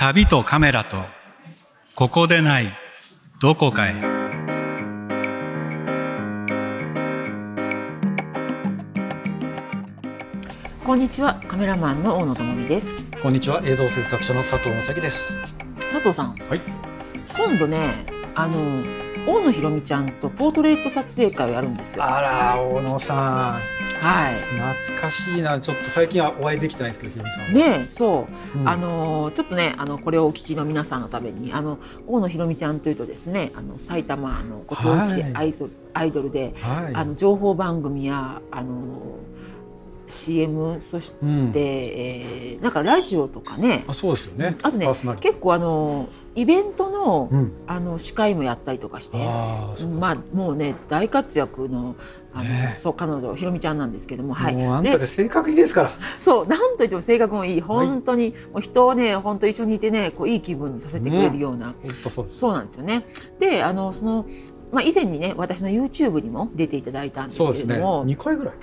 旅とカメラとここでないどこかへ。こんにちはカメラマンの大野智美です。こんにちは映像制作者の佐藤正樹です。佐藤さん。はい。今度ねあの大野ひろみちゃんとポートレート撮影会をやるんですよ。あら大野さはい。ん懐かしいな。ちょっと最近はお会いできてないんですけどひろみさんねえそう、うん。あのちょっとねあのこれをお聞きの皆さんのためにあの大野ひろみちゃんというとですねあの埼玉のご当地はい。アイド,、アイドルで、はい。あの情報番組やあの CM そして、うん。えーなんかラジオとかね。あそうですよね。あとね結構あのイベントの,、うん。あの司会もやったりとかして。まあもうね大活躍のあの、ね。えそう彼女ひろみちゃんなんですけどもはい。もうあんでたで性格いいですから。そうなんといっても性格もいい。本当に、もう人をね本当一緒にいてねこういい気分にさせてくれるような、本当そうそうなんですよね。であのそのまあ、以前にね私の YouTube にも出ていただいたんですけれども。二回ぐらい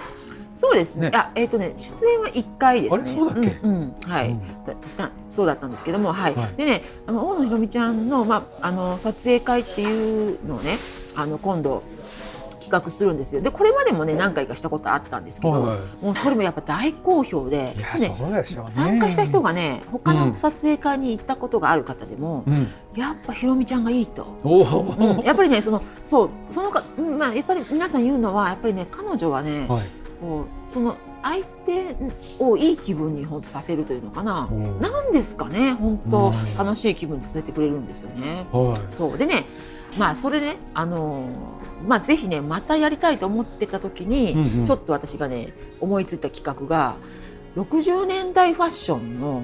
そうですね。ね。あえっ、とね出演は1回ですね。あれそうだっけ？うんうん。はい、うん。そうだったんですけどもはい、はい。でねあの大野ひろみちゃんの,、まあ、あの撮影会っていうのをねあの今度企画するんですよ。でこれまでもね何回かしたことあったんですけど、はいはい。もうそれもやっぱ大好評でねね。参加した人がね他うん。の撮影会に行ったことがある方でも、うん。やっぱひろみちゃんがいいと。おうん。おやっぱりねそのそうそのか、うんまあ、やっぱり皆さん言うのはやっぱりね彼女はね、はいこうその相手をいい気分に本当させるというのかな、うん。なんですかね本当うん。楽しい気分にさせてくれるんですよね。はい。そう。でねまあそれねあのーまあぜひねまたやりたいと思ってた時に、うんうん。ちょっと私がね思いついた企画が60年代ファッションの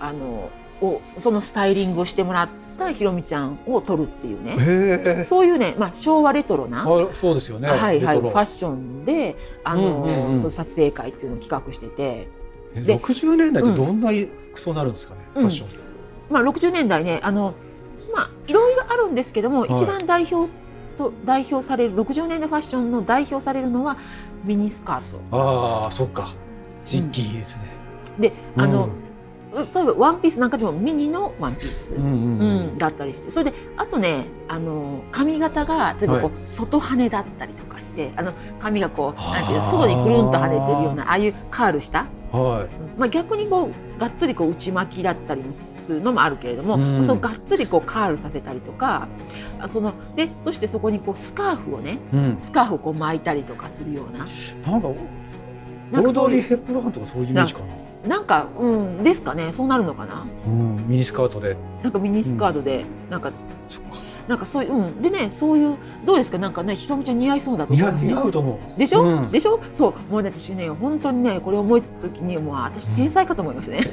あのをそのスタイリングをしてもらったひろみちゃんを撮るっていうね。そういうね、まあ、昭和レトロな、あそうですよね。はいはい、ファッションであの、うんう撮影会っていうのを企画してて、えで60年代ってどんな服装になるんですかねフうん。ァッションまあ、60年代ねあの、まあ、いろいろあるんですけども、い。一番代表と代表される60年代ファッションの代表されるのはミニスカート。ああそっか。ジッキーですね。であの、うん例えばワンピースなんかでもミニのワンピース。だったりして。それであとねあの髪型が例えばこう、外羽だったりとかしてあの髪がこうなんていう外にぐるんと跳ねてるようなああいうカールした、はい。まあ、逆にこうがっつりこう内巻きだったりもするのもあるけれども、うん。そのがっつりこうカールさせたりとかあそのでそしてそこにこうスカーフをねうん。スカーフをこう巻いたりとかするような。なんかオなんかードリー・ヘップバーンとかそういうイメージかな。なんかうんですかね。そうなるのかな。うんミニスカートで。なんかミニスカートで、なんかそっか。なんかそういう、うん、でねそういうどうですか？なんかねひろみちゃん似合いそうだと思うんですよ似合うと思う。でしょ、うん。でしょ？そう。もうね私ね本当にねこれを思いついた時にもう私天才かと思いましたね。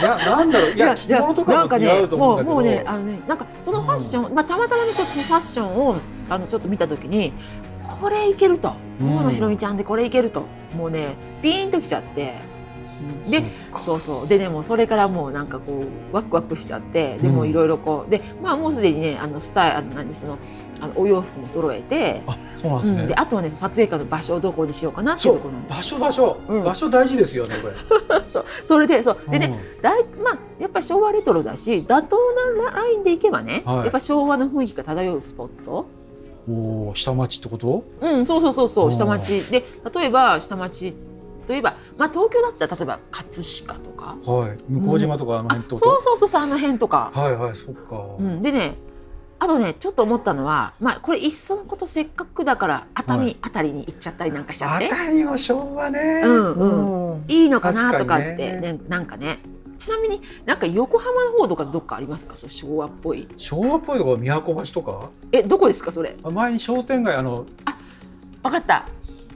いやなんだろう。いや着物とかなんかねも似合うと思うんだけど。もうねあのねなんかそのファッション、まあたまたまねちょっとそのファッションをあのちょっと見た時にこれいけると。うん。大野ひろみちゃんでこれいけると。もうねピーンときちゃって。うんでそうそう。でねもうそれからもうなんかこうワクワクしちゃって。でもうんいろいろこう。でまあもうすでにねあのスタイあの何そのあのお洋服も揃えて、あそうなんですね。うん。であとはね撮影会の場所をどこにしようかなっていう。ところなんです。場所場所。うん。場所大事ですよねこれ。そう。それでそう。でね、うん。だいまあやっぱり昭和レトロだし妥当なラインでいけばね、はい。やっぱ昭和の雰囲気が漂うスポットおお下町ってこと？うんそうそうそうそう下町。で例えば下町といえば、まあ、東京だったら例えば葛飾とか。はい。向島とかあのあ辺と？そうそうそうそうあの辺とか、はいはいそっか。うん、でねあとねちょっと思ったのは、まあ、これいっそのことせっかくだから熱海あたりに行っちゃったりなんかしちゃって、熱海も昭和ね。うんうん。いいのかなとかってね。ねなんかねちなみになんか横浜の方とかどっかありますか？そう昭和っぽい。昭和っぽいところ都橋とか？えどこですかそれ？前に商店街あのわかった。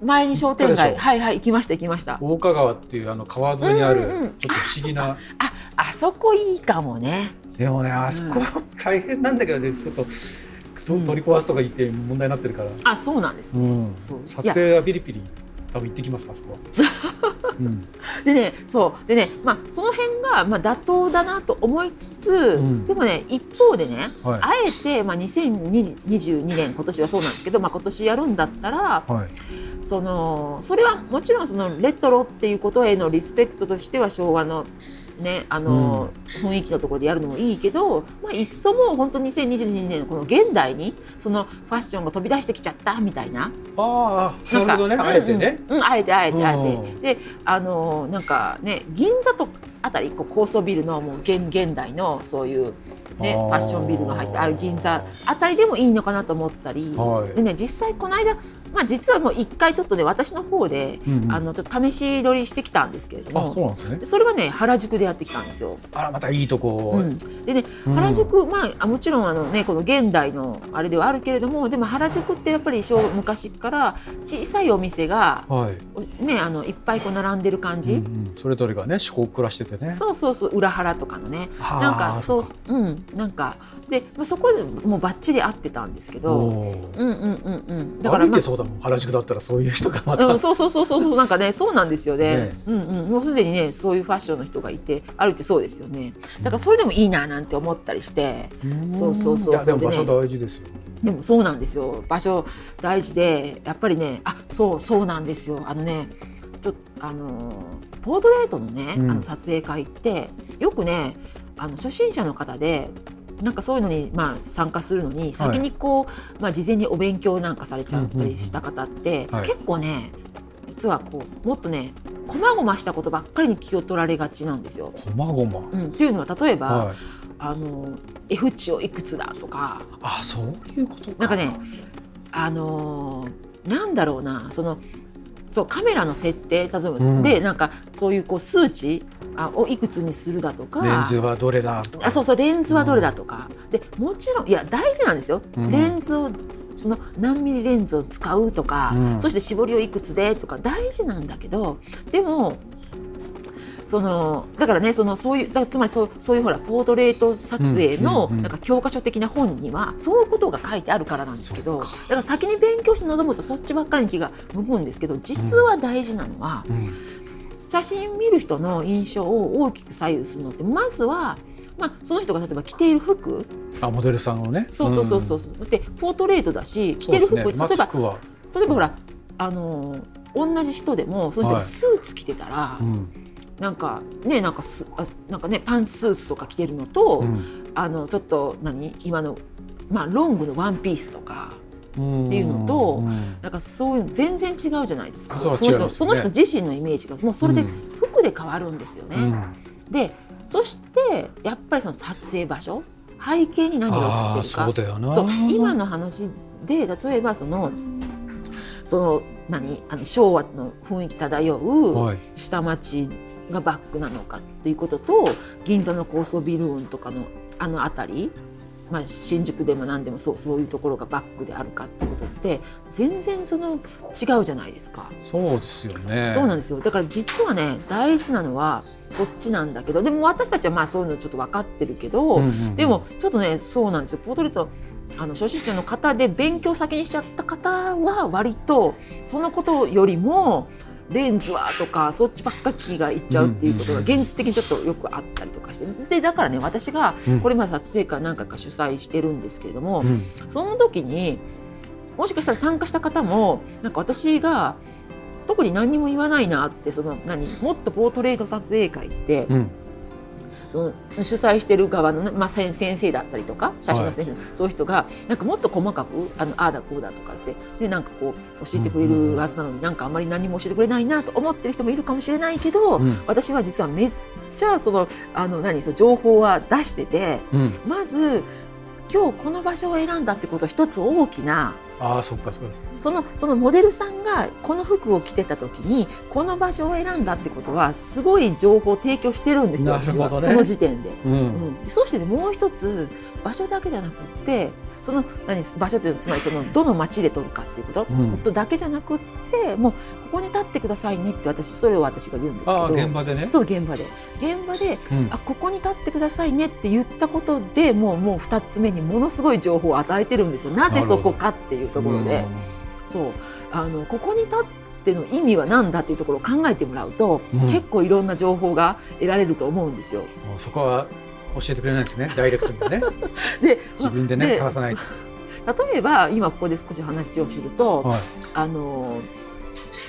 前に商店街。はいはい行きました行きました。大川川っていうあの川沿いにあるうんうんうん。ちょっと不思議なああそこいいかもね。でもねあそこは大変なんだけどねちょっとと取り壊すとか言って問題になってるから。あそうなんですね、うん。撮影はビリピリ多分行ってきますあそこは。うん。でねそう。でねまあその辺がまあ妥当だなと思いつつ、ん。でもね一方でね、はい。あえてまあ2022年今年はそうなんですけどまあ今年やるんだったらはい。そのそれはもちろんそのレトロっていうことへのリスペクトとしては昭和のねあの、雰囲気のところでやるのもいいけど、まあ、いっそもう本当2022年のこの現代にそのファッションが飛び出してきちゃったみたいな。ああなるほどね。あえてね、うん、うんあえてあえてあえうて。であのなんかね銀座とあたりこう高層ビルのもう現現代のそういう、ね、ファッションビルが入ってああいう銀座あたりでもいいのかなと思ったり、はい。でね実際この間、まあ、実はもう一回ちょっとね私の方で、うんうん。あのちょっと試し撮りしてきたんですけれども。あそうなんですね。でそれはね原宿でやってきたんですよ。あらまたいいとこ、うん、でね原宿、まああもちろんあのねこの現代のあれではあるけれどもでも原宿ってやっぱり小昔から小さいお店がはい、ねあのいっぱいこう並んでる感じ、うんうん。それぞれがね思考暮らしててね。そうそうそう裏原とかのね。はあなんかそううん。なんかで、まあ、そこでもうバッチリ合ってたんですけど。うんうんうんうん。だからまあ歩いてそうだもん原宿だったらそういう人がまた、うん、そうそうそうそうそうなんかねそうなんですよね。ねうんうん。もうすでにねそういうファッションの人がいて歩いてそうですよね。だからそれでもいいななんて思ったりして、そうそうそういやでも場所大事ですよでもそうなんですよ。場所大事でやっぱりねあそうそうなんですよ。あのねちょっとあのポートレートのね、うん。あの撮影会ってよくねあの初心者の方でなんかそういうのに、まあ、参加するのに先にこう、まあ、事前にお勉強なんかされちゃったりした方って、はい。結構ね実はこうもっとね細々したことばっかりに気を取られがちなんですよ。こまごまうん、っていうのは例えば、はい。あの F 値をいくつだとか。あそういうことか。なんかねあのーなんだろうなそのそうカメラの設定例えば、うん。でなんかそういうこう数値あをいくつにするだとか。レンズはどれだとか。あそうそうレンズはどれだとか、でもちろんいや大事なんですよ、うん。レンズをその何ミリレンズを使うとか、うん。そして絞りをいくつでとか大事なんだけどでもそのだからねそのそういうだからつまりそうそういうほらポートレート撮影のなんか教科書的な本にはそういうことが書いてあるからなんですけどだから先に勉強して臨むとそっちばっかりに気が向くんですけど実は大事なのは、うん写真見る人の印象を大きく左右するのってまずは、まあ、その人が例えば着ている服。あモデルさんをね。そうそうそうそう、だってポートレートだし着てる服、ね。例えば例えばほらあのー同じ人でもその人がはい。スーツ着てたら、うん。なんかねなんかすあなんかねパンツスーツとか着てるのと、うん。あのちょっと何今のまあロングのワンピースとかうんっていうのとうん。なんかそういう全然違うじゃないですか。その人その人自身のイメージがもうそれでうん。服で変わるんですよね。うん。でそしてやっぱりその撮影場所背景に何が映ってるか。そう今の話で例えばそのその何？あの昭和の雰囲気漂うはい。下町がバックなのかっていうことと銀座の高層ビル群とかのあの辺り、まあ、新宿でも何でもそうそういうところがバックであるかってことって全然その違うじゃないですか。そうですよね。そうなんですよ。だから実はね大事なのはそっちなんだけどでも私たちはまあそういうのちょっと分かってるけど、うんうんうん。でもちょっとねそうなんですよ。ポートレートあの初心者の方で勉強先にしちゃった方は割とそのことよりもレンズはとかそっちばっか気がいっちゃうっていうことが現実的にちょっとよくあったりとかしてでだからね私がうん。これまで撮影会何回か主催してるんですけれども、うん。その時にもしかしたら参加した方もなんか私が特に何にも言わないなってその何もっとポートレート撮影会って、うんその主催してる側のね、まあ、先先生だったりとか写真の先生、そういう人がなんかもっと細かくあのああだこうだとかってでなんかこう教えてくれるはずなのに、なんかあんまり何も教えてくれないなと思ってる人もいるかもしれないけど、うん。私は実はめっちゃそのあの何その情報は出しててうん。まず今日この場所を選んだってことは一つ大きなああそっかそそのそのモデルさんがこの服を着てた時にこの場所を選んだってことはすごい情報を提供してるんですよなる私はほどね。その時点で。うん。うん、そしてねもう一つ場所だけじゃなくってその何場所っていうつまりそのどの街で撮るかっていうこと、うん。とだけじゃなくってもうここに立ってくださいねって私それを私が言うんですけど。現場でね。そう現場で。現場でうん。あここに立ってくださいねって言ったことでもうもう2つ目にものすごい情報を与えてるんですよ。なぜそこかっていうところで。そう。あのここに立っての意味は何だっていうところを考えてもらうと、うん。結構いろんな情報が得られると思うんですよ。そこは教えてくれないですねダイレクトにね。で自分でねで探さないと。例えば今ここで少し話をすると、はい。あの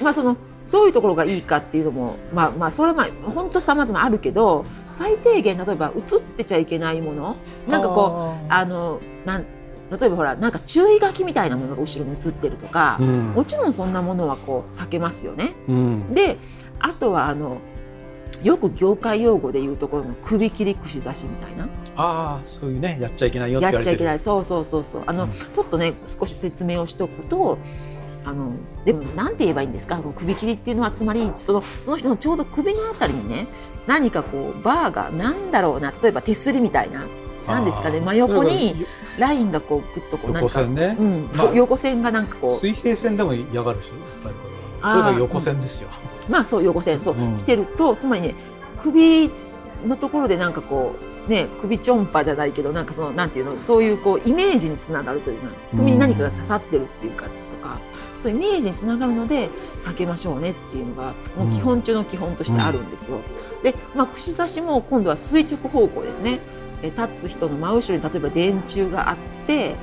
まあそのどういうところがいいかっていうのもまあまあそれはまあ本当様々あるけど最低限例えば映ってちゃいけないものなんかこうあのなん例えばほらなんか注意書きみたいなものが後ろに映ってるとか、うん。もちろんそんなものはこう避けますよね。うん。であとはあのよく業界用語で言うところの首切り串刺しみたいな。ああそういうねやっちゃいけないよってやっちゃいけない。そうそうそうそう。あの、うん。ちょっとね少し説明をしておくとあのでもなんて言えばいいんですか？首切りっていうのはつまりそのその人のちょうど首のあたりにね何かこうバーがなんだろうな？例えば手すりみたいな。なんですかね？真横にラインがこうグッとこうなんか横線ね。うん。まあ横線がなんかこう。水平線でも嫌がる人いっぱいいるからそれが横線ですよ、まあそう横線そう、うん来てるとつまりね首のところでなんかこうね首ちょんぱじゃないけどなんかそのなんていうのそういうこうイメージにつながるというか首に何かが刺さってるっていうかとか、そういうイメージにつながるので避けましょうねっていうのがもう基本中の基本としてあるんですよ。で、まあ、串刺しも今度は垂直方向ですね。え立つ人の真後ろに例えば電柱があって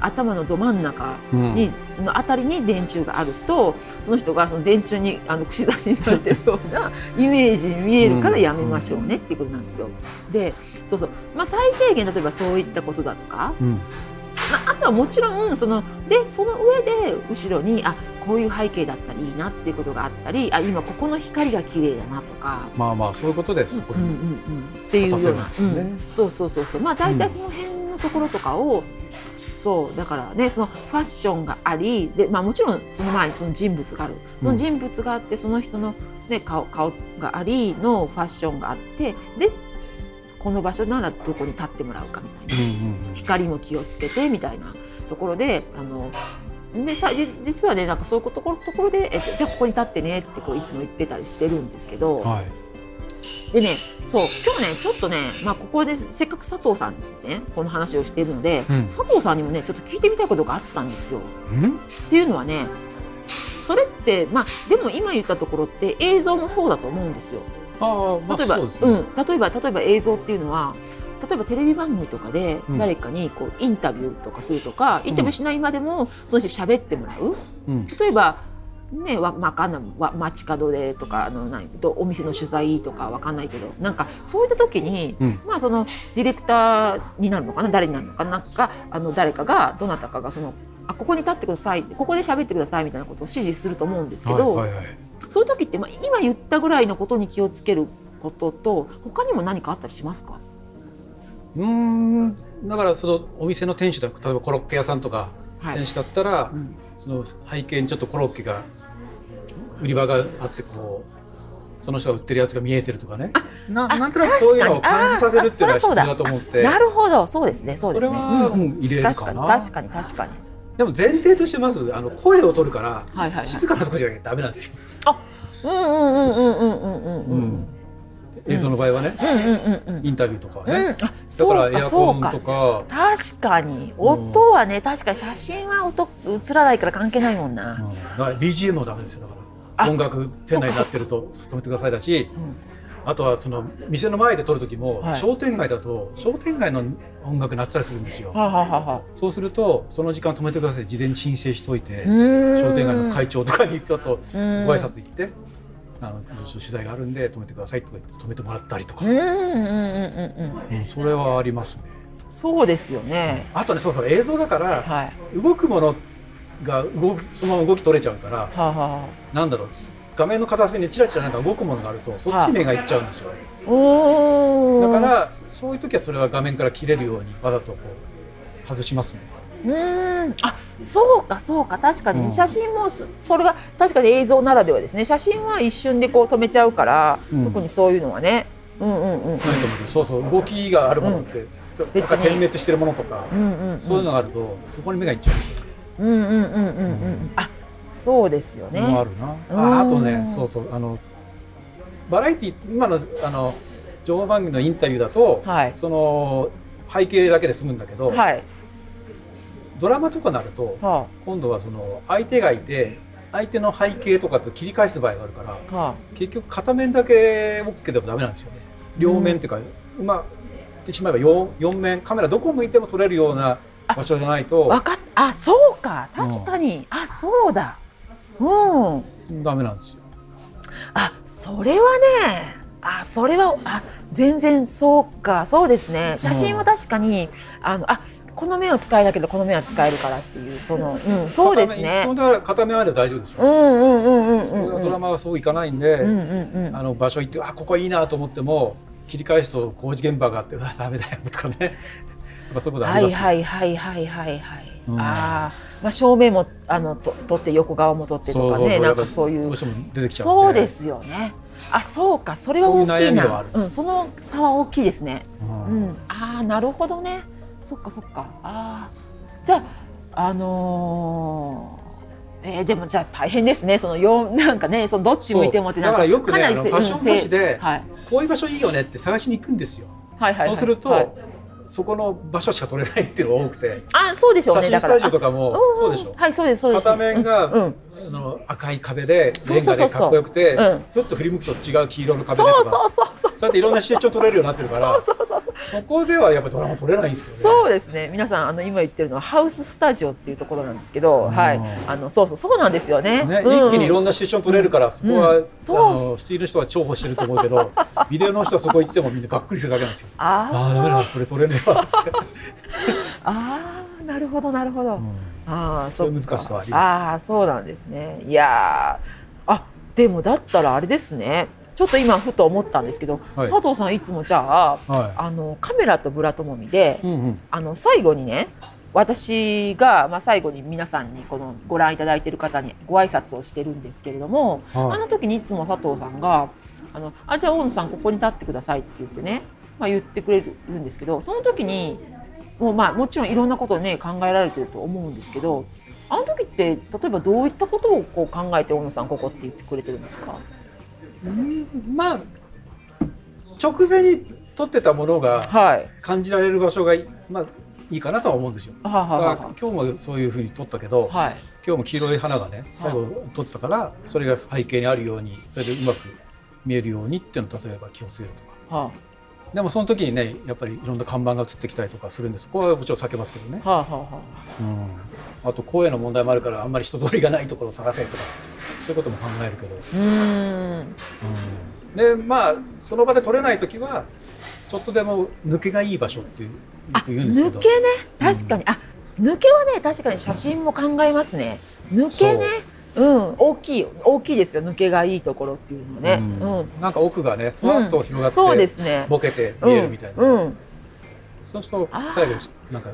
頭のど真ん中うん。に、のあたりに電柱があるとその人がその電柱にあの串刺しにされてるような イメージに見えるからやめましょうねっていうことなんですよ。でそうそう、まあ、最低限例えばそういったことだとか、うん。まあ、あとはもちろんそのでその上で後ろにあこういう背景だったらいいなっていうことがあったりあ今ここの光が綺麗だなとか。まあまあそういうことでそこに、うんうんうん、っていうような、ね。うん。そうそうそうそう。まあ大体その辺のところとかを、そうだからねそのファッションがありで、まあ、もちろんその前にその人物がある。その人物があってその人の、ね、顔顔がありのファッションがあってでこの場所ならどこに立ってもらうかみたいな。うんうん光も気をつけてみたいなところであのでさじ実はねなんかそういうところところで、えじゃあここに立ってねってこういつも言ってたりしてるんですけど。はいでねそう今日ねちょっとね、まあ、ここでせっかく佐藤さんにねこの話をしているので、うん佐藤さんにもねちょっと聞いてみたいことがあったんですよ。うん？っていうのはねそれってまあでも今言ったところって映像もそうだと思うんですよ。ああまあ例えば、そうね、うん、例えば例えば映像っていうのは例えばテレビ番組とかでうん誰かにこうインタビューとかするとか、インタビューしないまでもその人に喋ってもらう。うん例えばねわわかんないわ街角でとかあの何どお店の取材とかわかんないけどなんかそういった時に、うん。まあそのディレクターになるのかな誰になるのかななんかあの誰かがどなたかがそのあここに立ってくださいここで喋ってくださいみたいなことを指示すると思うんですけど、はいはいはい。そういう時って、まあ、今言ったぐらいのことに気をつけることと他にも何かあったりしますか？うーん。だからそのお店の店主だ例えばコロッケ屋さんとかはい。店主だったら、ん。その背景にちょっとコロッケが売り場があってこうその人が売ってるやつが見えてるとかね。なあなんとなくそういうのを感じさせるっていうのは必要だだと思って。なるほど。そうですね。そうですね。それ入れるかな。確かに。確かに。確かに。でも前提としてまずあの声を取るから、はいはいはい。静かなところじゃなきゃダメなんですよ、あうんうんうんうんうんうんうんうん。映像の場合はね、うんうんうんインタビューとかはね、だからエアコンとか。確かに。音はね確かに写真は音映らないから関係ないもんな、うん。BGM もダメですよ音楽店内になってると止めてくださいだし、あとはその店の前で撮る時も、はい。商店街だと商店街の音楽鳴ってたりするんですよ、はあ、はあそうするとその時間止めてください事前に申請しておいて商店街の会長とかにちょっとごん。挨拶行ってあの取材があるんで止めてくださいとか言って止めてもらったりとか、うんそれはありますね。そうですよね。あとねそうそう映像だから、はい。動くものが動くそのまま動き取れちゃうからはあ、はあはなんだろう。画面の片隅にチラチラなんか動くものがあるとそっちに目がいっちゃうんですよ。あ、おー。だからそういう時はそれは画面から切れるようにわざとこう外しますね。うーん。あそうかそうか。確かに写真もそそれは確かに映像ならではですね。写真は一瞬でこう止めちゃうから、うん。特にそういうのはね。うんうんうん。そうそう動きがあるものって、別に。なんか点滅してるものとか、うんうんうん。そういうのがあるとそこに目がいっちゃうんですようんうんうんうんうんうん。あそうですよね。あるな、うん。ああとねそうそうあのバラエティ今のあの情報番組のインタビューだと、はい。その背景だけで済むんだけど、はい。ドラマとかになるとは今度はその相手がいて相手の背景とかと切り返す場合があるからあ。は結局片面だけ OK でもダメなんですよね。両面っていうか、うまあ言ってしまえば 4, 4面カメラどこ向いても撮れるような場所じゃないあとわかっあそうか。確かに、あそうだ。うん。ダメなんですよ。それはねあそれはあ全然そうか。そうですね。写真は確かに、あのあこの目は使えだけどこの目は使えるからっていうその、うん、そうですね。片目一本で片目あれば大丈夫ですよ、うんうんうんうんうんうん。ドラマはそういかないんで、うんうんうん。あの場所行ってあここいいなと思っても切り返すと工事現場があってうわダメだよとかね。やっぱそことあはいりますよ、はいはいはいはいはい、うん。ああまあ正面もあのと取って横側も取ってとかねなんかそういう。どうしても出てきちゃうんで。そうですよね。あそうか。それは大きいな。うん、その差は大きいですね。うん。うん、ああなるほどね。そっかそっか。あー。じゃああのーえーでもじゃあ大変ですね。そのよなんかねそのどっち向いてもってなんだからよくねファッション雑誌ではい、こういう場所いいよねって探しに行くんですよ、はいはいはい。そうすると、はいそこの場所しか撮れないっていうのが多くて。あそうでしょうね。写真スタジオとかもそうでしょはいそうですそうです。片面が、うん。うんあの赤い壁でレンガそうそうそう。そうでかっこよくてうん。ふっと振り向くと違う黄色の壁そうねとかそうそうそう。そうやっていろんなシチュエーション撮れるようになってるから。そうそうそこではやっぱドラマ撮れないんですよね。そうですね。皆さんあの今言ってるのはハウススタジオっていうところなんですけど、はい。あのそうそうそうなんですよね。ね、うん。一気にいろんなシチュエーション撮れるから、そこは、うん。そう。あのスティールの人は重宝してると思うけど ビデオの人はそこ行ってもみんながっくりするだけなんですよ。あー。ああダメだこれ撮れねえわって。あーなるほどなるほど、ああそう難しさはあります。ああそうなんですね。いやー。あでもだったらあれですねちょっと今ふと思ったんですけど、はい。佐藤さんいつもじゃあ、はい。あのカメラとブラともみで、うんうん。あの最後にね私が、まあ、最後に皆さんにこのご覧いただいている方にご挨拶をしてるんですけれども、はい。あの時にいつも佐藤さんが「あのあじゃあ大野さんここに立ってください」って言ってね、まあ、言ってくれるんですけどその時にもうまあもちろんいろんなことをね考えられてると思うんですけどあの時って例えばどういったことをこう考えて大野さんここって言ってくれてるんですか？まあ直前に撮ってたものがはい。感じられる場所がい,、まあ、いいかなとは思うんですよ。はははだから今日もそういうふうに撮ったけど、はい。今日も黄色い花がね最後撮ってたからそれが背景にあるようにそれでうまく見えるようにっていうのを例えば気をつけるとか。はでもその時にねやっぱりいろんな看板が映ってきたりとかするんでそこはもちろん避けますけどねあ、はあはあ。はああと声の問題もあるからあんまり人通りがないところを探せとかそういうことも考えるけど、うーん。でまあその場で撮れない時はちょっとでも抜けがいい場所っていう言うんですけど。抜けね。確かに、あ抜けはね確かに写真も考えますね。抜けね。う。ん。大きい大きいですよ。抜けがいいところっていうのはね。うん。うん、なんか奥がねふわっと広がって、そうですね。ボケて見えるみたいな、うん、うん。そうすると最後なんか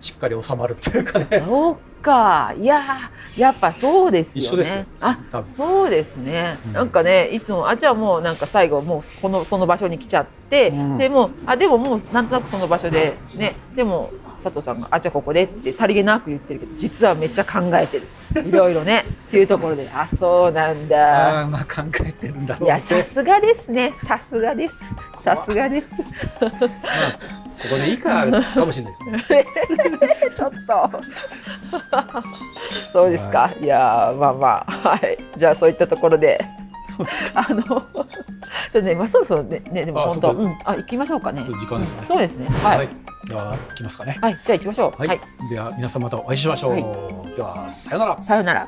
しっかり収まるっていうかねか。いやーやっぱそうですよね。あそうですね、なんかねいつもあじゃあもうなんか最後もうこのその場所に来ちゃって、うん。でもあでももうなんとなくその場所でねでも佐藤さんが「あじゃあここで」ってさりげなく言ってるけど実はめっちゃ考えてる。いろいろね っていうところで。あそうなんだ。ああまあ考えてるんだろいうやねさすがですね。さすがです。さすがです ここでいいかかもしれないですね。ちょっと。そうですか、い、やーまあまあ。はい。じゃあそういったところで。あのちょっとねまあそろそろね。ねでもあ本当そこうん。あ行きましょうかね。時間ですかね。そうですね。はい。はい。では行きますかね。はい、じゃあ行きましょう。はい、はい。では皆さんまたお会いしましょう、はい。ではさよなら。さよなら